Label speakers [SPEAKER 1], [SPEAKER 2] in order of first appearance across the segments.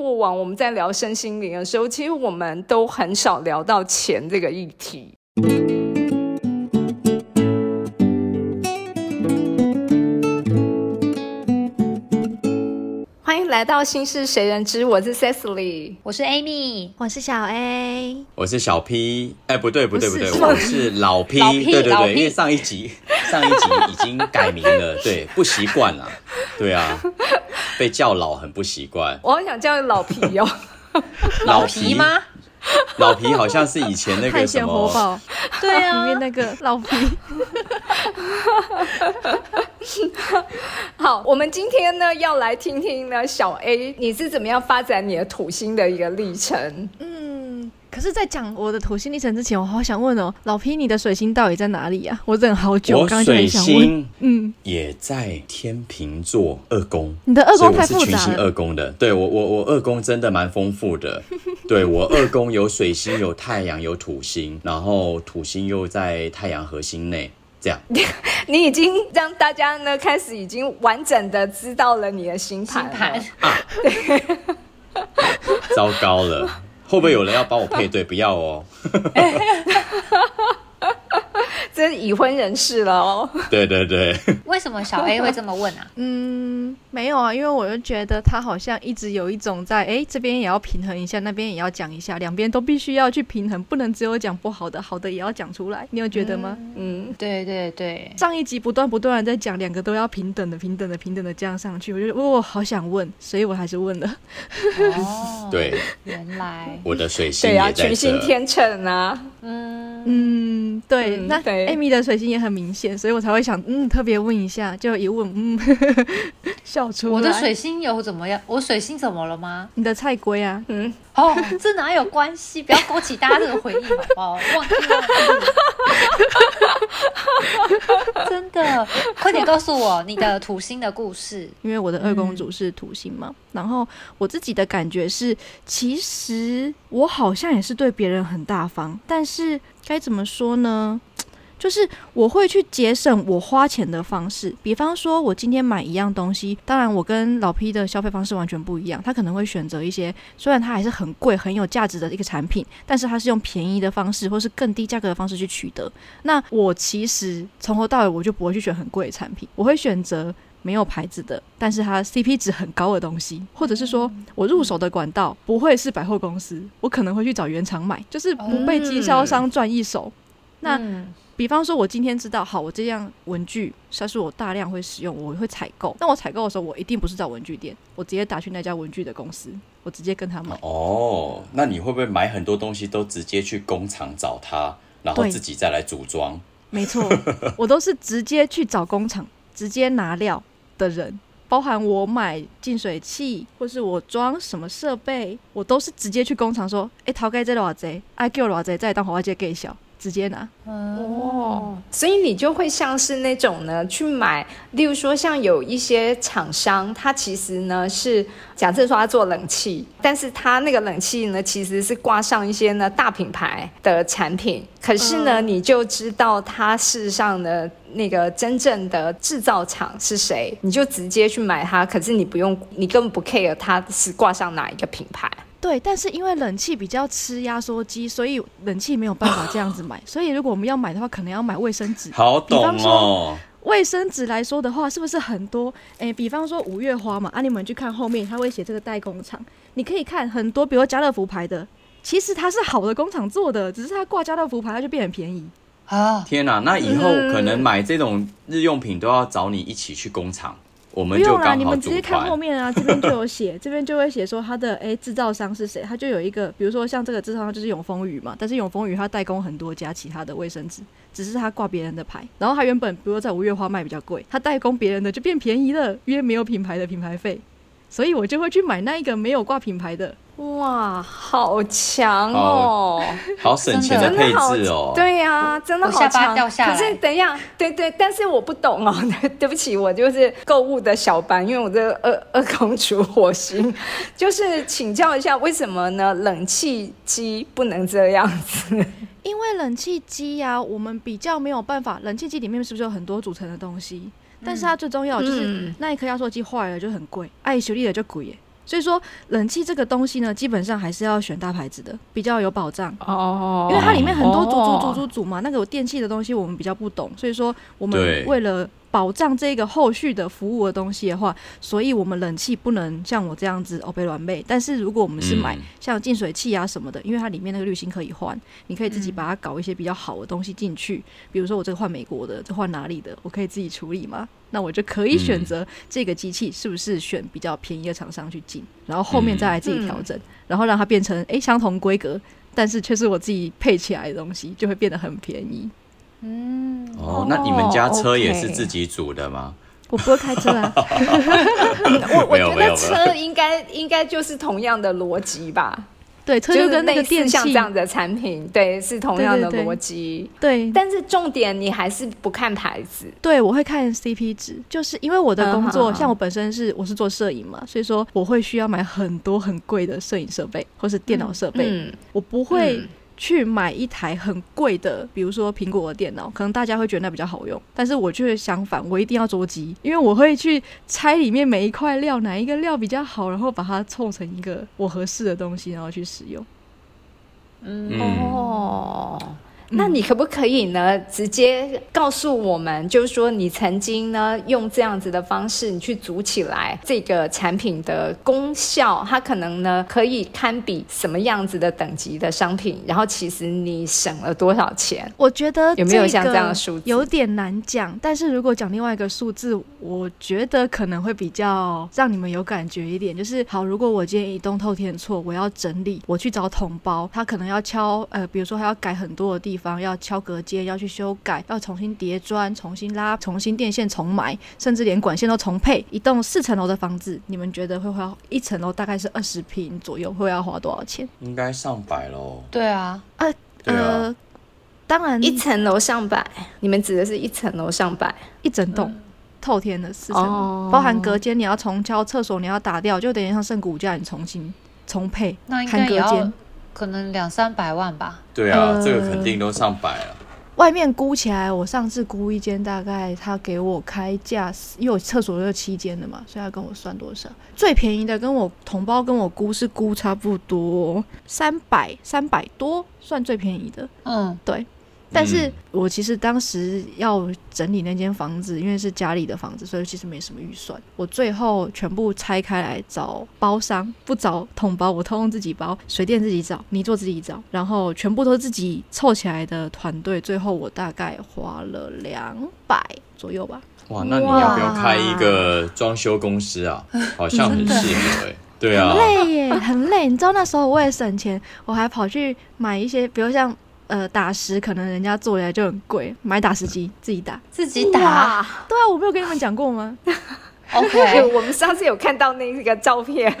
[SPEAKER 1] 过往我们在聊身心灵的时候，其实我们都很少聊到钱这个议题。欢迎来到心事谁人知，我是 Cecily，
[SPEAKER 2] 我是 Amy，
[SPEAKER 3] 我是小 A，
[SPEAKER 4] 我是小 P。哎，不对不对不对，我是老 P。
[SPEAKER 2] 老 P，
[SPEAKER 4] 对对对，
[SPEAKER 2] 老 P
[SPEAKER 4] 因为上一集上一集已经改名了，对，不习惯了。对啊，被叫老很不习惯。
[SPEAKER 1] 我好想叫老皮哦。
[SPEAKER 4] 老
[SPEAKER 2] 皮吗？
[SPEAKER 4] 老皮好像是以前那个什
[SPEAKER 3] 显活
[SPEAKER 4] 么，
[SPEAKER 3] 宝，
[SPEAKER 2] 对啊
[SPEAKER 3] 里面那个老皮，
[SPEAKER 1] 好，我们今天呢要来听听呢小 A 你是怎么样发展你的土星的一个历程。
[SPEAKER 3] 嗯。可是，在讲我的土星历程之前，我好想问哦，老皮，你的水星到底在哪里啊？我等好久，
[SPEAKER 4] 我
[SPEAKER 3] 刚刚就想问。
[SPEAKER 4] 星
[SPEAKER 3] 嗯，
[SPEAKER 4] 也在天秤座二宫。
[SPEAKER 3] 你的二宫太复
[SPEAKER 4] 是群星
[SPEAKER 3] 杂了。
[SPEAKER 4] 二宫的，对我我我二宫真的蛮丰富的，对我二宫有水星、有太阳、有土星，然后土星又在太阳核心内，这样。
[SPEAKER 1] 你已经让大家呢开始已经完整的知道了你的星盘了。
[SPEAKER 2] 星盘
[SPEAKER 4] 糟糕了，会不会有人要帮我配对？不要哦。
[SPEAKER 1] 这是已婚人士了哦。
[SPEAKER 4] 对对对，
[SPEAKER 2] 为什么小 A 会这么问啊？
[SPEAKER 3] 嗯，没有啊，因为我就觉得他好像一直有一种在，哎，这边也要平衡一下，那边也要讲一下，两边都必须要去平衡，不能只有讲不好的，好的也要讲出来。你有觉得吗？
[SPEAKER 1] 嗯，
[SPEAKER 2] 对对对，
[SPEAKER 3] 上一集不断不断的在讲，两个都要平等的、平等的、平等的这样上去，我觉得哦，好想问，所以我还是问了。
[SPEAKER 2] 哦，，
[SPEAKER 4] 对，
[SPEAKER 2] 原来，
[SPEAKER 4] 我的水星
[SPEAKER 1] 对呀、
[SPEAKER 4] 也在
[SPEAKER 1] 群星。天秤啊。
[SPEAKER 2] 嗯，
[SPEAKER 3] 嗯，对，那
[SPEAKER 1] 嗯对
[SPEAKER 3] Amy 的水星也很明显，所以我才会想，嗯，特别问一下，就一问，嗯，笑出来。
[SPEAKER 2] 我的水星有怎么样？我水星怎么了吗？
[SPEAKER 3] 你的菜龟啊，
[SPEAKER 1] 嗯，
[SPEAKER 2] 哦，这哪有关系？不要勾起大家这个回忆，好不好？忘记了。真的，快点告诉我你的土星的故事。
[SPEAKER 3] 因为我的二公主是土星嘛，然后我自己的感觉是，其实我好像也是对别人很大方，但是该怎么说呢？就是我会去节省我花钱的方式，比方说，我今天买一样东西，当然我跟老 P 的消费方式完全不一样，他可能会选择一些虽然它还是很贵、很有价值的一个产品，但是它是用便宜的方式或是更低价格的方式去取得。那我其实从头到尾我就不会去选很贵的产品，我会选择没有牌子的，但是它 CP 值很高的东西，或者是说我入手的管道不会是百货公司，我可能会去找原厂买，就是不被经销商赚一手。那
[SPEAKER 2] 嗯
[SPEAKER 3] 比方说，我今天知道，好，我这样文具算是我大量会使用，我会采购。那我采购的时候，我一定不是找文具店，我直接打去那家文具的公司，我直接跟他买。
[SPEAKER 4] 哦，那你会不会买很多东西都直接去工厂找他，然后自己再来组装？
[SPEAKER 3] 没错，我都是直接去找工厂，直接拿料的人。包含我买净水器，或是我装什么设备，我都是直接去工厂说：“哎、头家这多少贼？哎，给我多少贼？再当华街给小，直接拿。
[SPEAKER 1] 哦，所以你就会像是那种呢，去买，例如说像有一些厂商，他其实呢是假设说他做冷气，但是他那个冷气呢其实是挂上一些呢大品牌的产品，可是呢、你就知道它事实上的那个真正的制造厂是谁，你就直接去买它，可是你不用，你根本不 care 它是挂上哪一个品牌。
[SPEAKER 3] 对，但是因为冷气比较吃压缩机，所以冷气没有办法这样子买。所以如果我们要买的话，可能要买卫生纸。
[SPEAKER 4] 好懂
[SPEAKER 3] 比方说
[SPEAKER 4] 哦。
[SPEAKER 3] 卫生纸来说的话，是不是很多？诶，比方说五月花嘛，啊，你们去看后面，它会写这个代工厂，你可以看很多，比如家乐福牌的，其实它是好的工厂做的，只是它挂家乐福牌，它就变很便宜。
[SPEAKER 2] 啊，
[SPEAKER 4] 天哪、那以后
[SPEAKER 1] 嗯
[SPEAKER 4] 可能买这种日用品都要找你一起去工厂，我们就
[SPEAKER 3] 不用啦，
[SPEAKER 4] 刚
[SPEAKER 3] 你们直接看后。面啊，这边就有写，这边就会写说它的哎制造商是谁，它就有一个，比如说像这个制造商就是永丰宇嘛，但是永丰宇它代工很多家其他的卫生纸，只是它挂别人的牌，然后它原本比如说在五月花卖比较贵，它代工别人的就变便宜了，因为没有品牌的品牌费，所以我就会去买那一个没有挂品牌的。
[SPEAKER 1] 哇，好强哦！
[SPEAKER 4] 好省钱的
[SPEAKER 1] 真的
[SPEAKER 4] 配
[SPEAKER 1] 好
[SPEAKER 4] 置哦。
[SPEAKER 1] 对呀、真的好
[SPEAKER 2] 我下巴
[SPEAKER 1] 强。
[SPEAKER 2] 掉下来
[SPEAKER 1] 可是等一下，对对，但是我不懂哦，对不起，我就是购物的小白，因为我这个二二公主火星，就是请教一下，为什么呢？冷气机不能这样子？
[SPEAKER 3] 因为冷气机呀、我们比较没有办法，冷气机里面是不是有很多组成的东西？但是它最重要就是、
[SPEAKER 1] 嗯
[SPEAKER 3] 那一颗压缩机坏了就很贵，爱修理的就贵耶。所以说冷气这个东西呢，基本上还是要选大牌子的，比较有保障。
[SPEAKER 1] 哦
[SPEAKER 3] 因为它里面很多组组组
[SPEAKER 1] 哦
[SPEAKER 3] 组组嘛，那个有电器的东西我们比较不懂，所以说我们为了保障这个后续的服务的东西的话，所以我们冷气不能像我这样子哦被软背。但是如果我们是买
[SPEAKER 4] 嗯
[SPEAKER 3] 像净水器啊什么的，因为它里面那个滤芯可以换，你可以自己把它搞一些比较好的东西进去，比如说我这个换美国的，这换哪里的，我可以自己处理嘛。那我就可以选择这个机器是不是选比较便宜的厂商去进，然后后面再来自己调整，然后让它变成诶相同规格，但是却是我自己配起来的东西，就会变得很便宜。
[SPEAKER 2] 嗯，
[SPEAKER 4] 哦，那你们家车也是自己组的吗？
[SPEAKER 3] 我不会开车啊，
[SPEAKER 1] 我我觉得车应该应该就是同样的逻辑吧，
[SPEAKER 3] 对，车
[SPEAKER 1] 就
[SPEAKER 3] 就是跟那个电器
[SPEAKER 1] 像这样的产品，对，是同样的逻辑。
[SPEAKER 3] 对
[SPEAKER 1] 但是重点你还是不看牌子，
[SPEAKER 3] 对，我会看 CP 值，就是因为我的工作，像我本身是我是做摄影嘛，所以说我会需要买很多很贵的摄影设备或是电脑设备，
[SPEAKER 1] 嗯，
[SPEAKER 3] 我不会
[SPEAKER 1] 嗯
[SPEAKER 3] 去买一台很贵的，比如说苹果的电脑，可能大家会觉得那比较好用，但是我却相反，我一定要桌机，因为我会去拆里面每一块料，哪一个料比较好，然后把它凑成一个我合适的东西，然后去使用。
[SPEAKER 4] 嗯，
[SPEAKER 1] 哦。那你可不可以呢，直接告诉我们，就是说你曾经呢用这样子的方式，你去组起来这个产品的功效，它可能呢可以堪比什么样子的等级的商品，然后其实你省了多少钱？
[SPEAKER 3] 我觉得
[SPEAKER 1] 有没有像这样的数字
[SPEAKER 3] 有点难讲，但是如果讲另外一个数字，我觉得可能会比较让你们有感觉一点。就是好，如果我今天移动透天错，我要整理，我去找统包，他可能要敲呃，比如说他要改很多的地方，要敲隔间，要去修改，要重新叠砖，重新拉，重新电线重埋，甚至连管线都重配。一栋四层楼的房子，你们觉得会花一层楼大概是二十平左右，会要花多少钱？
[SPEAKER 4] 应该上百喽。
[SPEAKER 2] 对啊，
[SPEAKER 4] 呃啊
[SPEAKER 3] 呃，当然
[SPEAKER 1] 一层楼上百，你们指的是一层楼上百？
[SPEAKER 3] 一整栋。透天的四层楼，
[SPEAKER 1] 哦
[SPEAKER 3] 包含隔间，你要重敲，厕所你要打掉，就等于像剩骨架，你重新重配，
[SPEAKER 2] 那应该也要
[SPEAKER 3] 间。
[SPEAKER 2] 可能两三百万吧。
[SPEAKER 4] 对啊，
[SPEAKER 3] 呃
[SPEAKER 4] 这个肯定都上百了。
[SPEAKER 3] 外面估起来，我上次估一间大概他给我开价，因为我厕所有七间的嘛，所以他跟我算多少？最便宜的跟我同胞跟我估是估差不多三百三百多，算最便宜的。
[SPEAKER 2] 嗯，
[SPEAKER 3] 对，但是
[SPEAKER 4] 嗯
[SPEAKER 3] 我其实当时要整理那间房子，因为是家里的房子，所以其实没什么预算。我最后全部拆开来找包商，不找统包，我通通自己包，水电自己找，泥做自己找，然后全部都是自己凑起来的团队。最后我大概花了两百左右吧。
[SPEAKER 4] 哇，那你要不要开一个装修公司啊？好像很适合哎。对啊
[SPEAKER 3] 很，累耶，很累。你知道那时候我为了省钱，我还跑去买一些，比如像呃打石，可能人家做起来就很贵，买打石机自己打。
[SPEAKER 2] 自己打。
[SPEAKER 1] 哇
[SPEAKER 3] 对啊，我没有跟你们讲过吗？
[SPEAKER 2] OK，
[SPEAKER 1] 我们上次有看到那个照片，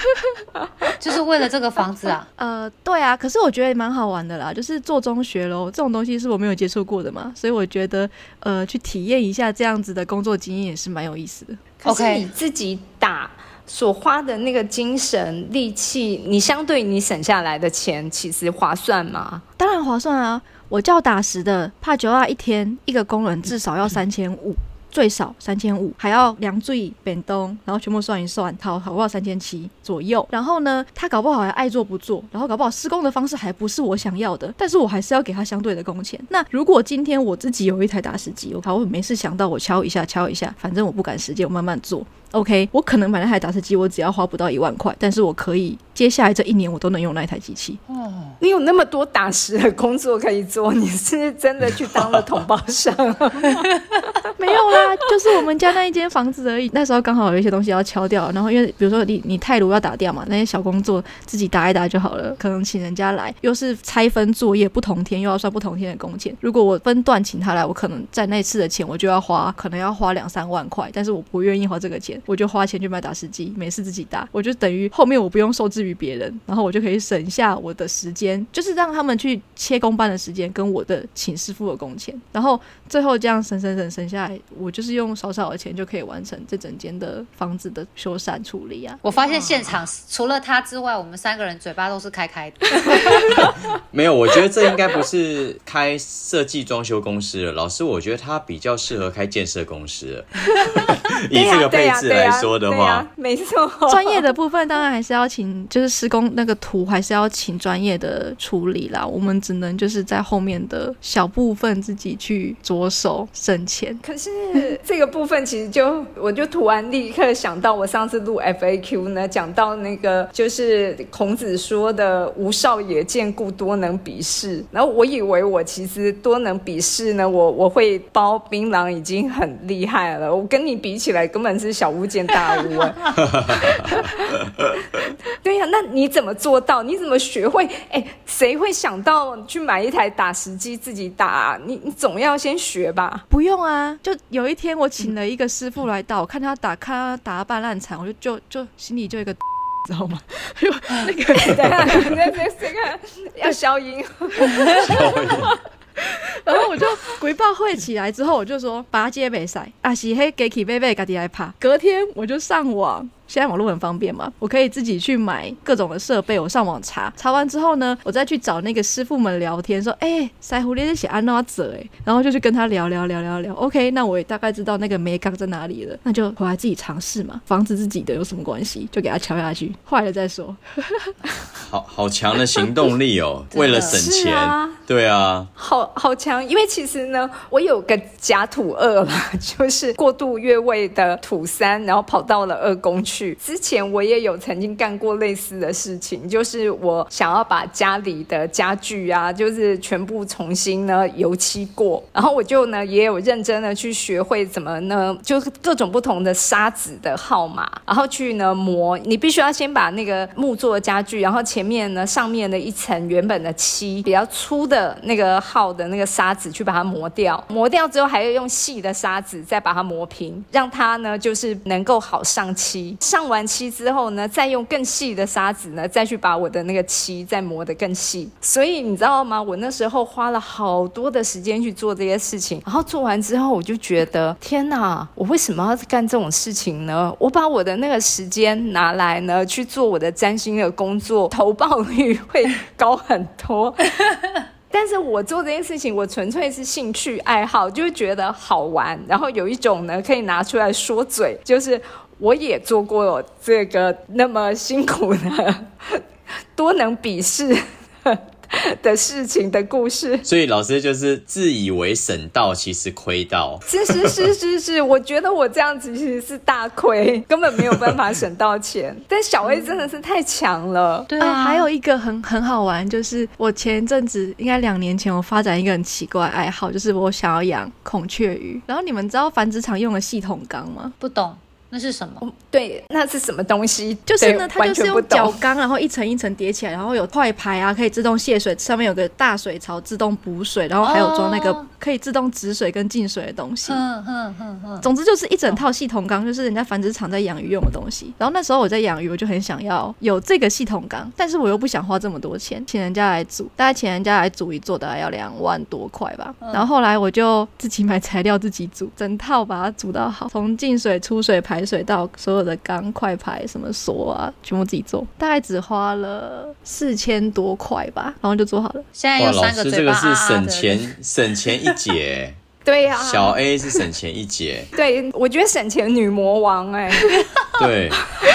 [SPEAKER 2] 就是为了这个房子啊。
[SPEAKER 3] 呃，对啊，可是我觉得蛮好玩的啦，就是做中学喽，这种东西是我没有接触过的嘛，所以我觉得呃，去体验一下这样子的工作经验也是蛮有意思的。
[SPEAKER 1] 可是
[SPEAKER 2] OK
[SPEAKER 1] 你自己打所花的那个精神力气，你相对你省下来的钱，其实划算吗？
[SPEAKER 3] 当然划算啊！我叫打石的，帕九亚一天一个工人至少要三千五，最少三千五，还要量最本东，然后全部算一算，好好不好三千七左右。然后呢，他搞不好还爱做不做，然后搞不好施工的方式还不是我想要的，但是我还是要给他相对的工钱。那如果今天我自己有一台打石机，我好，我没事想到我敲一下敲一下，反正我不赶时间，我慢慢做。OK，我可能买那台打石机，我只要花不到一万块，但是我可以接下来这一年我都能用那一台机器。
[SPEAKER 2] 哦，
[SPEAKER 1] 你有那么多打实的工作可以做，你是真的去当了同胞商？
[SPEAKER 3] 没有啦，就是我们家那一间房子而已。那时候刚好有一些东西要敲掉，然后因为比如说你你泰炉要打掉嘛，那些小工作自己打一打就好了。可能请人家来，又是拆分作业，不同天又要算不同天的工钱。如果我分段请他来，我可能在那次的钱我就要花，可能要花两三万块，但是我不愿意花这个钱，我就花钱去买打石机，没事自己打，我就等于后面我不用受制于于别人，然后我就可以省下我的时间，就是让他们去切工班的时间跟我的请师傅的工钱，然后最后这样省省省省下来，我就是用少少的钱就可以完成这整间的房子的修缮处理啊。
[SPEAKER 2] 我发现现场除了他之外，我们三个人嘴巴都是开开的。
[SPEAKER 4] 没有，我觉得这应该不是开设计装修公司了。老师，我觉得他比较适合开建设公司了。以这个配置来说的话，
[SPEAKER 1] 没错，
[SPEAKER 3] 专业的部分当然还是要请，就是施工那个图还是要请专业的处理啦。我们只能就是在后面的小部分自己去着手省钱。
[SPEAKER 1] 可是这个部分其实就我就突然立刻想到，我上次录 FAQ 呢，讲到那个就是孔子说的“吾少也见故多能鄙视”，然后我以为我其实多能鄙视呢，我我会包槟榔已经很厉害了，我跟你比起来根本是小巫见大巫啊。对呀，那你怎么做到？你怎么学会？哎，谁会想到去买一台打石机自己打？你你总要先学吧？
[SPEAKER 3] 不用啊，就有一天我请了一个师傅来打，我看他打，看他打半烂惨，我就就就心里就一个，知道吗？就那个，
[SPEAKER 1] 那那那个要消音。
[SPEAKER 3] 然后我就鬼报会起来之后，我就说拔接北赛啊，是黑给起贝贝家己来拍。隔天我就上网。现在网络很方便嘛，我可以自己去买各种的设备，我上网查，查完之后呢，我再去找那个师傅们聊天，说，哎，腮胡列是写安娜泽哎，然后就去跟他聊聊聊聊聊，OK，那我也大概知道那个煤钢在哪里了，那就回来自己尝试嘛，防止自己的有什么关系，就给他敲下去，坏了再说。
[SPEAKER 4] 好好强的行动力哦，为了省钱，对啊，
[SPEAKER 1] 好好强，因为其实呢，我有个假土二嘛，就是过度越位的土三，然后跑到了二宫去。之前我也有曾经干过类似的事情，就是我想要把家里的家具啊，就是全部重新呢油漆过，然后我就呢也有认真的去学会怎么呢，就是各种不同的砂纸的号码，然后去呢磨。你必须要先把那个木做的家具，然后前面呢上面的一层原本的漆比较粗的那个号的那个砂纸去把它磨掉，磨掉之后还要用细的砂纸再把它磨平，让它呢就是能够好上漆。上完漆之后呢，再用更细的砂纸呢，再去把我的那个漆再磨得更细。所以你知道吗？我那时候花了好多的时间去做这些事情，然后做完之后，我就觉得天哪，我为什么要干这种事情呢？我把我的那个时间拿来呢去做我的占星的工作，投报率会高很多。但是我做这件事情，我纯粹是兴趣爱好，就觉得好玩，然后有一种呢可以拿出来说嘴，就是。我也做过这个那么辛苦的，多能鄙视 的事情的故事，
[SPEAKER 4] 所以老师就是自以为省到，其实亏到。
[SPEAKER 1] 是是是是是，我觉得我这样子其实是大亏，根本没有办法省到钱。但小 A 真的是太强了，
[SPEAKER 2] 对啊。
[SPEAKER 3] 还有一个很很好玩，就是我前一阵子应该两年前，我发展一个很奇怪爱好，就是我想要养孔雀鱼。然后你们知道繁殖场用的系统缸吗？
[SPEAKER 2] 不懂。那是什么？
[SPEAKER 1] 对，那是什么东西？
[SPEAKER 3] 就是呢，它就是用角缸，然后一层一层叠起来，然后有快排啊，可以自动泄水，上面有个大水槽自动补水，然后还有装那个可以自动止水跟进水的东西。嗯嗯嗯嗯。总之就是一整套系统缸，就是人家繁殖场在养鱼用的东西。然后那时候我在养鱼，我就很想要有这个系统缸，但是我又不想花这么多钱，请人家来煮，大概请人家来煮一做，大概要两万多块吧。然后后来我就自己买材料，自己煮，整套把它煮到好，从进水、出水、排。水道所有的钢快排什么锁啊，全部自己做，大概只花了四千多块吧，然后就做好了。
[SPEAKER 2] 现在有三个
[SPEAKER 4] 这个是省钱省钱一节。
[SPEAKER 1] 对呀，
[SPEAKER 4] 小 A 是省钱一节。
[SPEAKER 1] 对，我觉得省钱女魔王哎。
[SPEAKER 4] 对，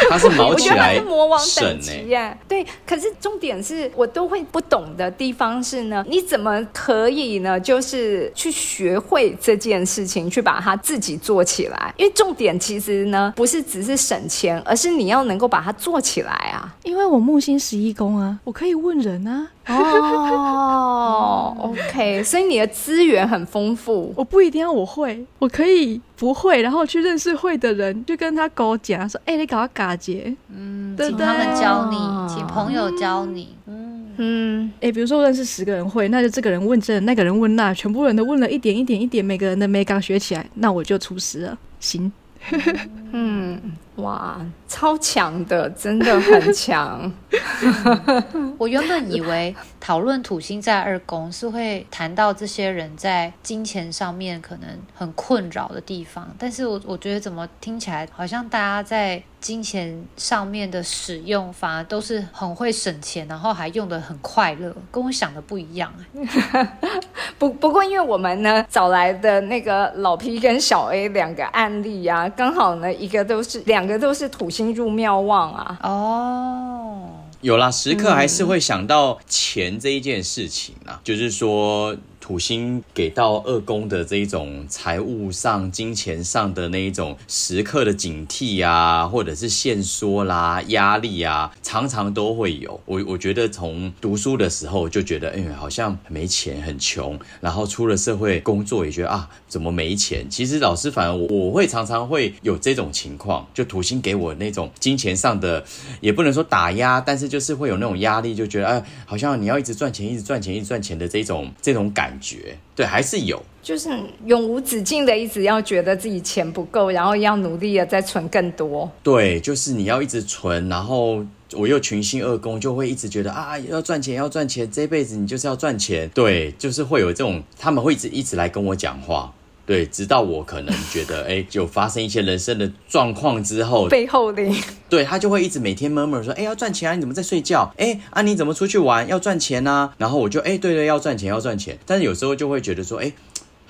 [SPEAKER 4] 他是毛起来省
[SPEAKER 1] 哎。对，可是重点是我都会不懂的地方是呢，你怎么可以呢？就是去学会这件事情，去把它自己做起来。因为重点其实呢，不是只是省钱，而是你要能够把它做起来啊。
[SPEAKER 3] 因为我木星十一宫啊，我可以问人啊。
[SPEAKER 1] 哦，OK，所以你的资源很丰富。
[SPEAKER 3] 我不一定要我会，我可以不会，然后去认识会的人，就跟他搞讲说：“哎，你搞个嘎结，
[SPEAKER 2] 嗯，请他们教你，请朋友教你，嗯。
[SPEAKER 3] 嗯，哎，比如说我认识十个人会，那就这个人问这，那个人问那，全部人都问了一点一点一点，每个人的没刚学起来，那我就出师了，行。
[SPEAKER 1] 嗯，哇，超强的，真的很强。
[SPEAKER 2] 我原本以为讨论土星在二宫是会谈到这些人在金钱上面可能很困扰的地方，但是我我觉得怎么听起来好像大家在金钱上面的使用反而都是很会省钱，然后还用的很快乐，跟我想的不一样哎。
[SPEAKER 1] 不不过因为我们呢找来的那个老 P 跟小 A 两个案例啊，刚好呢一个都是两个都是土星入庙旺啊。
[SPEAKER 2] 哦。
[SPEAKER 4] 有啦，时刻还是会想到钱这一件事情啊，就是说。土星给到二宫的这一种财务上、金钱上的那一种时刻的警惕啊，或者是限缩啦、压力啊，常常都会有。我我觉得从读书的时候就觉得，哎，好像没钱、很穷，然后出了社会工作也觉得啊，怎么没钱？其实老师反而我我会常常会有这种情况，就土星给我那种金钱上的，也不能说打压，但是就是会有那种压力，就觉得哎，好像你要一直赚钱、一直赚钱、一直赚钱的这种这种感。觉对还是有，
[SPEAKER 1] 就是永无止境的一直要觉得自己钱不够，然后要努力的再存更多。
[SPEAKER 4] 对，就是你要一直存，然后我又群星二宫，就会一直觉得啊，要赚钱，要赚钱，这辈子你就是要赚钱。对，就是会有这种，他们会一直一直来跟我讲话。对，直到我可能觉得，哎，就发生一些人生的状况之后，
[SPEAKER 1] 背后的，
[SPEAKER 4] 对他就会一直每天 murmur 说，哎，要赚钱啊，你怎么在睡觉？哎，啊，你怎么出去玩？要赚钱啊？然后我就，哎，对对，要赚钱，要赚钱。但是有时候就会觉得说，哎。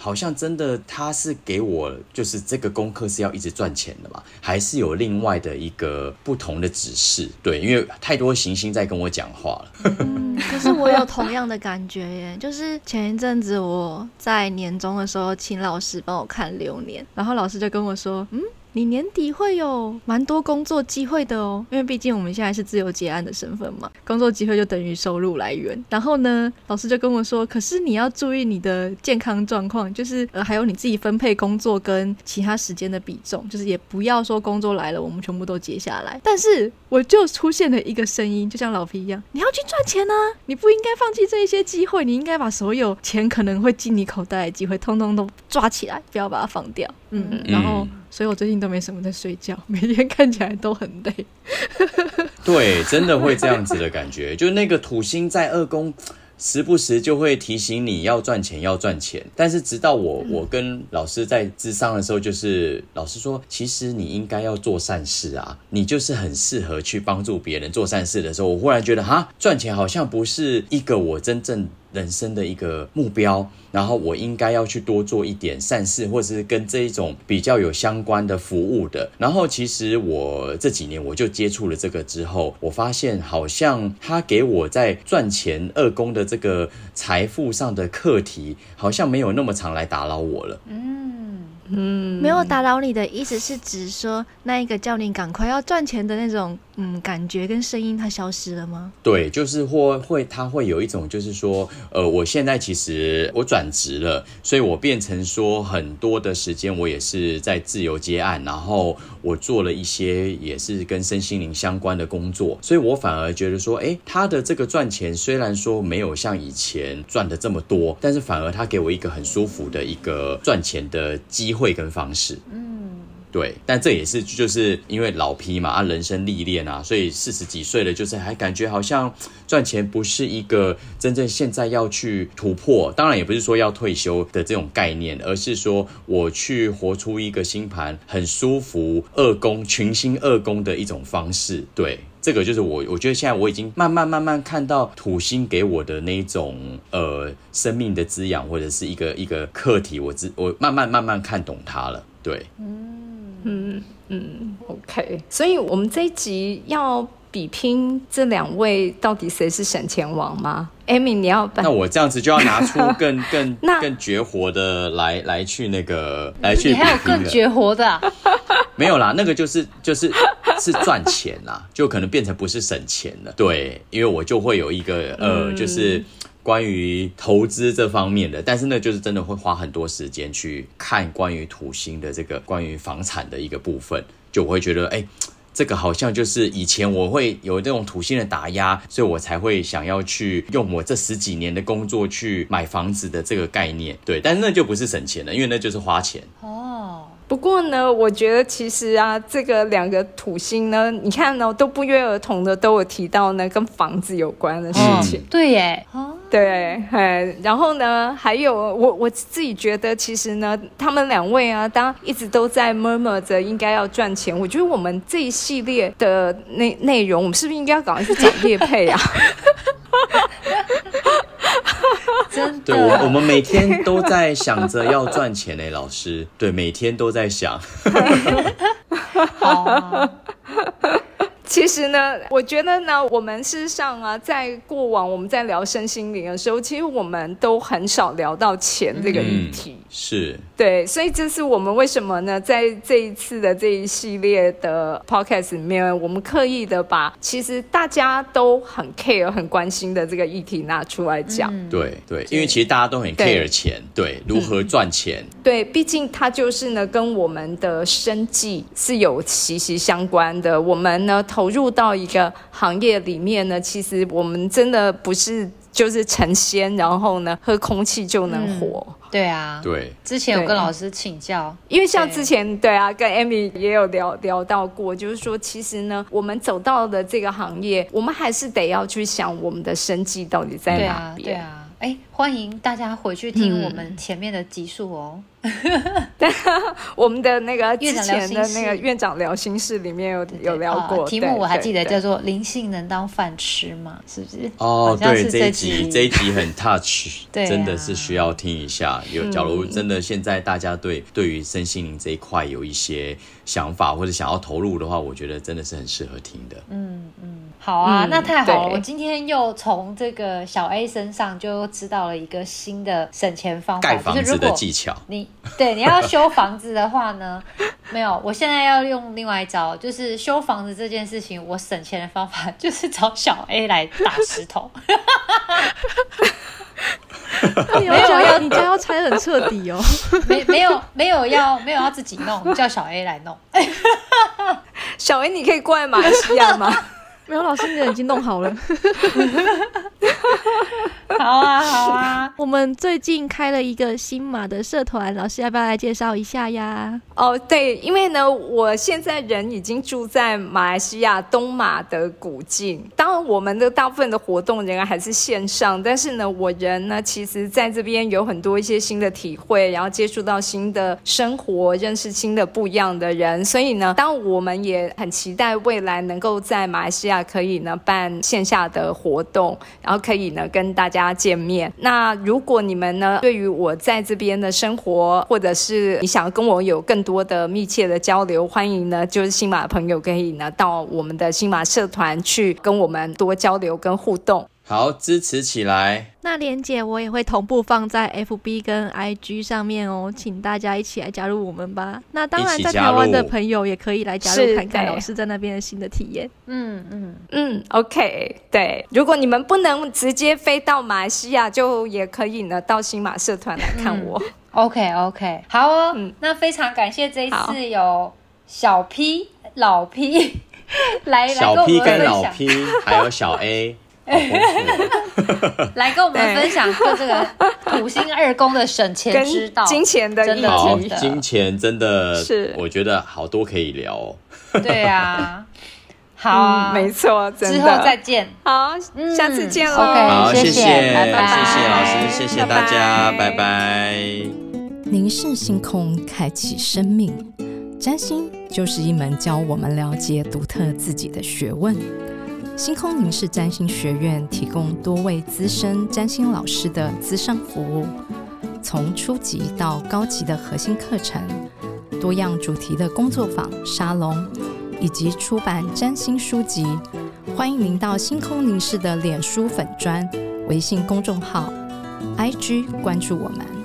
[SPEAKER 4] 好像真的，他是给我就是这个功课是要一直赚钱的嘛？还是有另外的一个不同的指示？对，因为太多行星在跟我讲话了。
[SPEAKER 3] 嗯，可是我有同样的感觉耶，就是前一阵子我在年终的时候，请老师帮我看流年，然后老师就跟我说，嗯。你年底会有蛮多工作机会的哦，因为毕竟我们现在是自由结案的身份嘛，工作机会就等于收入来源。然后呢，老师就跟我说，可是你要注意你的健康状况，就是呃还有你自己分配工作跟其他时间的比重，就是也不要说工作来了我们全部都接下来。但是我就出现了一个声音，就像老皮一样，你要去赚钱啊，你不应该放弃这一些机会，你应该把所有钱可能会进你口袋的机会，通通都抓起来，不要把它放掉。嗯，然后。所以我最近都没什么在睡觉，每天看起来都很累。
[SPEAKER 4] 对，真的会这样子的感觉，就那个土星在二宫。时不时就会提醒你要赚钱，要赚钱。但是直到我我跟老师在智商的时候，就是老师说，其实你应该要做善事啊，你就是很适合去帮助别人做善事的时候，我忽然觉得哈，赚钱好像不是一个我真正人生的一个目标。然后我应该要去多做一点善事，或者是跟这一种比较有相关的服务的。然后其实我这几年我就接触了这个之后，我发现好像他给我在赚钱二宫的这个财富上的课题，好像没有那么常来打扰我了。嗯
[SPEAKER 3] 嗯，没有打扰你的意思是指说那一个教练赶快要赚钱的那种。嗯，感觉跟声音它消失了吗？
[SPEAKER 4] 对，就是或会，他会有一种，就是说，呃，我现在其实我转职了，所以我变成说很多的时间我也是在自由接案，然后我做了一些也是跟身心灵相关的工作，所以我反而觉得说，哎，他的这个赚钱虽然说没有像以前赚的这么多，但是反而他给我一个很舒服的一个赚钱的机会跟方式。嗯。对，但这也是就是因为老批嘛，啊，人生历练啊，所以四十几岁了，就是还感觉好像赚钱不是一个真正现在要去突破，当然也不是说要退休的这种概念，而是说我去活出一个星盘很舒服二宫群星二宫的一种方式。对，这个就是我我觉得现在我已经慢慢慢慢看到土星给我的那种呃生命的滋养，或者是一个一个课题，我知我慢慢慢慢看懂它了。对，嗯。
[SPEAKER 1] 嗯嗯，OK，所以我们这一集要比拼这两位到底谁是省钱王吗？Amy，你要
[SPEAKER 4] 那我这样子就要拿出更 更更绝活的来来去那个来去，
[SPEAKER 2] 你还有更绝活的？
[SPEAKER 4] 没有啦，那个就是就是是赚钱啦，就可能变成不是省钱了。对，因为我就会有一个呃，就是。关于投资这方面的，但是那，就是真的会花很多时间去看关于土星的这个关于房产的一个部分，就我会觉得，哎，这个好像就是以前我会有这种土星的打压，所以我才会想要去用我这十几年的工作去买房子的这个概念，对，但是那就不是省钱了，因为那就是花钱。哦。
[SPEAKER 1] 不过呢，我觉得其实啊，这个两个土星呢，你看呢，都不约而同的都有提到呢，跟房子有关的事情。
[SPEAKER 2] 对耶，哦，
[SPEAKER 1] 对，哎，然后呢，还有我我自己觉得，其实呢，他们两位啊，当一直都在 murmur 着应该要赚钱。我觉得我们这一系列的内内容，我们是不是应该要赶快去找叶配啊？
[SPEAKER 2] 真的，
[SPEAKER 4] 对我我们每天都在想着要赚钱嘞，老师，对，每天都在想。
[SPEAKER 2] 哦，
[SPEAKER 1] 其实呢，我觉得呢，我们事实上啊，在过往我们在聊身心灵的时候，其实我们都很少聊到钱这个议题。
[SPEAKER 4] 是，
[SPEAKER 1] 对，所以这是我们为什么呢？在这一次的这一系列的 podcast 里面，我们刻意的把其实大家都很 care、很关心的这个议题拿出来讲。
[SPEAKER 4] 对对，因为其实大家都很 care 钱，对，如何赚钱，
[SPEAKER 1] 对，毕竟它就是呢，跟我们的生计是有息息相关的。我们呢投入到一个行业里面呢，其实我们真的不是就是成仙，然后呢喝空气就能活。
[SPEAKER 2] 对啊，
[SPEAKER 4] 对，
[SPEAKER 2] 之前有跟老师请教，
[SPEAKER 1] 因为像之前对啊，跟 Amy 也有聊聊到过，就是说，其实呢，我们走到的这个行业，我们还是得要去想我们的生计到底在哪
[SPEAKER 2] 对啊，
[SPEAKER 1] 边。
[SPEAKER 2] 对啊，哎，欢迎大家回去听
[SPEAKER 1] 嗯
[SPEAKER 2] 我们前面的集数哦。
[SPEAKER 1] 我们的那个之
[SPEAKER 2] 院长聊
[SPEAKER 1] 前的
[SPEAKER 2] 心事
[SPEAKER 1] 那个院长聊心事里面有
[SPEAKER 2] 对
[SPEAKER 1] 有聊过，
[SPEAKER 2] 啊题目我还记得叫做“灵性能当饭吃”吗，是不是？
[SPEAKER 4] 哦对，这一
[SPEAKER 2] 集
[SPEAKER 4] 集这一集很 touch，
[SPEAKER 2] 对啊
[SPEAKER 4] 真的是需要听一下。有，假如真的现在大家对对于身心灵这一块有一些想法或者想要投入的话，我觉得真的是很适合听的。
[SPEAKER 2] 好啊，
[SPEAKER 1] 嗯
[SPEAKER 2] 那太好了！我今天又从这个小 A 身上就知道了一个新的省钱方法，
[SPEAKER 4] 盖房子
[SPEAKER 2] 就是如果
[SPEAKER 4] 的技巧，
[SPEAKER 2] 你对你要修房子的话呢，没有，我现在要用另外一招，就是修房子这件事情，我省钱的方法就是找小 A 来打石头。
[SPEAKER 3] 没有要家你家要拆很彻底哦。
[SPEAKER 2] 没没有没有要没有要自己弄，叫小 A 来弄。
[SPEAKER 1] 小 A，你可以过来马来西亚吗？
[SPEAKER 3] 没有，老师你的已经弄好了。
[SPEAKER 2] 好啊好啊，
[SPEAKER 3] 我们最近开了一个新马的社团，老师要不要来介绍一下呀？
[SPEAKER 1] 哦，对，因为呢，我现在人已经住在马来西亚东马的古晋。当然，我们的大部分的活动仍然还是线上，但是呢，我人呢，其实在这边有很多一些新的体会，然后接触到新的生活，认识新的不一样的人。所以呢，当我们也很期待未来能够在马来西亚可以呢办线下的活动，然后可可以呢跟大家见面。那如果你们呢对于我在这边的生活，或者是你想跟我有更多的密切的交流，欢迎呢就是新马的朋友可以呢到我们的新马社团去跟我们多交流跟互动。
[SPEAKER 4] 好，支持起来。
[SPEAKER 3] 那连姐我也会同步放在 FB 跟 IG 上面哦，请大家一起来加入我们吧。那当然，在台湾的朋友也可以来加入看看老师在那边的新的体验。
[SPEAKER 2] 嗯嗯，
[SPEAKER 1] 嗯，OK，对，如果你们不能直接飞到马来西亚，就也可以呢到新马社团来看我。
[SPEAKER 2] OK OK，好哦，
[SPEAKER 1] 嗯。
[SPEAKER 2] 那非常感谢这一次有小 P、老 P 来来
[SPEAKER 4] 小
[SPEAKER 2] 跟我
[SPEAKER 4] P
[SPEAKER 2] 们分享，
[SPEAKER 4] 跟老 P 还有小 A，
[SPEAKER 2] 来跟我们分享就这个土星二宫的省钱之道。
[SPEAKER 1] 金钱的议
[SPEAKER 2] 真的
[SPEAKER 4] 好
[SPEAKER 1] 题
[SPEAKER 2] 真，的
[SPEAKER 4] 金钱真的
[SPEAKER 1] 是
[SPEAKER 4] 我觉得好多可以聊哦。
[SPEAKER 2] 对啊，好啊，
[SPEAKER 1] 嗯，没错，
[SPEAKER 2] 之后再见。
[SPEAKER 1] 好，
[SPEAKER 2] 嗯
[SPEAKER 1] 下次见喽。
[SPEAKER 2] OK
[SPEAKER 4] 好，
[SPEAKER 2] 谢
[SPEAKER 4] 谢
[SPEAKER 2] 谢拜拜
[SPEAKER 4] 谢谢老师，谢谢大家，
[SPEAKER 1] 拜拜
[SPEAKER 4] 拜拜。
[SPEAKER 5] 凝视星空，开启生命。占星就是一门教我们了解独特自己的学问。星空凝视占星学院提供多位资深占星老师的资商服务，从初级到高级的核心课程，多样主题的工作坊、沙龙，以及出版占星书籍。欢迎您到星空凝视的脸书粉专、微信公众号、IG 关注我们。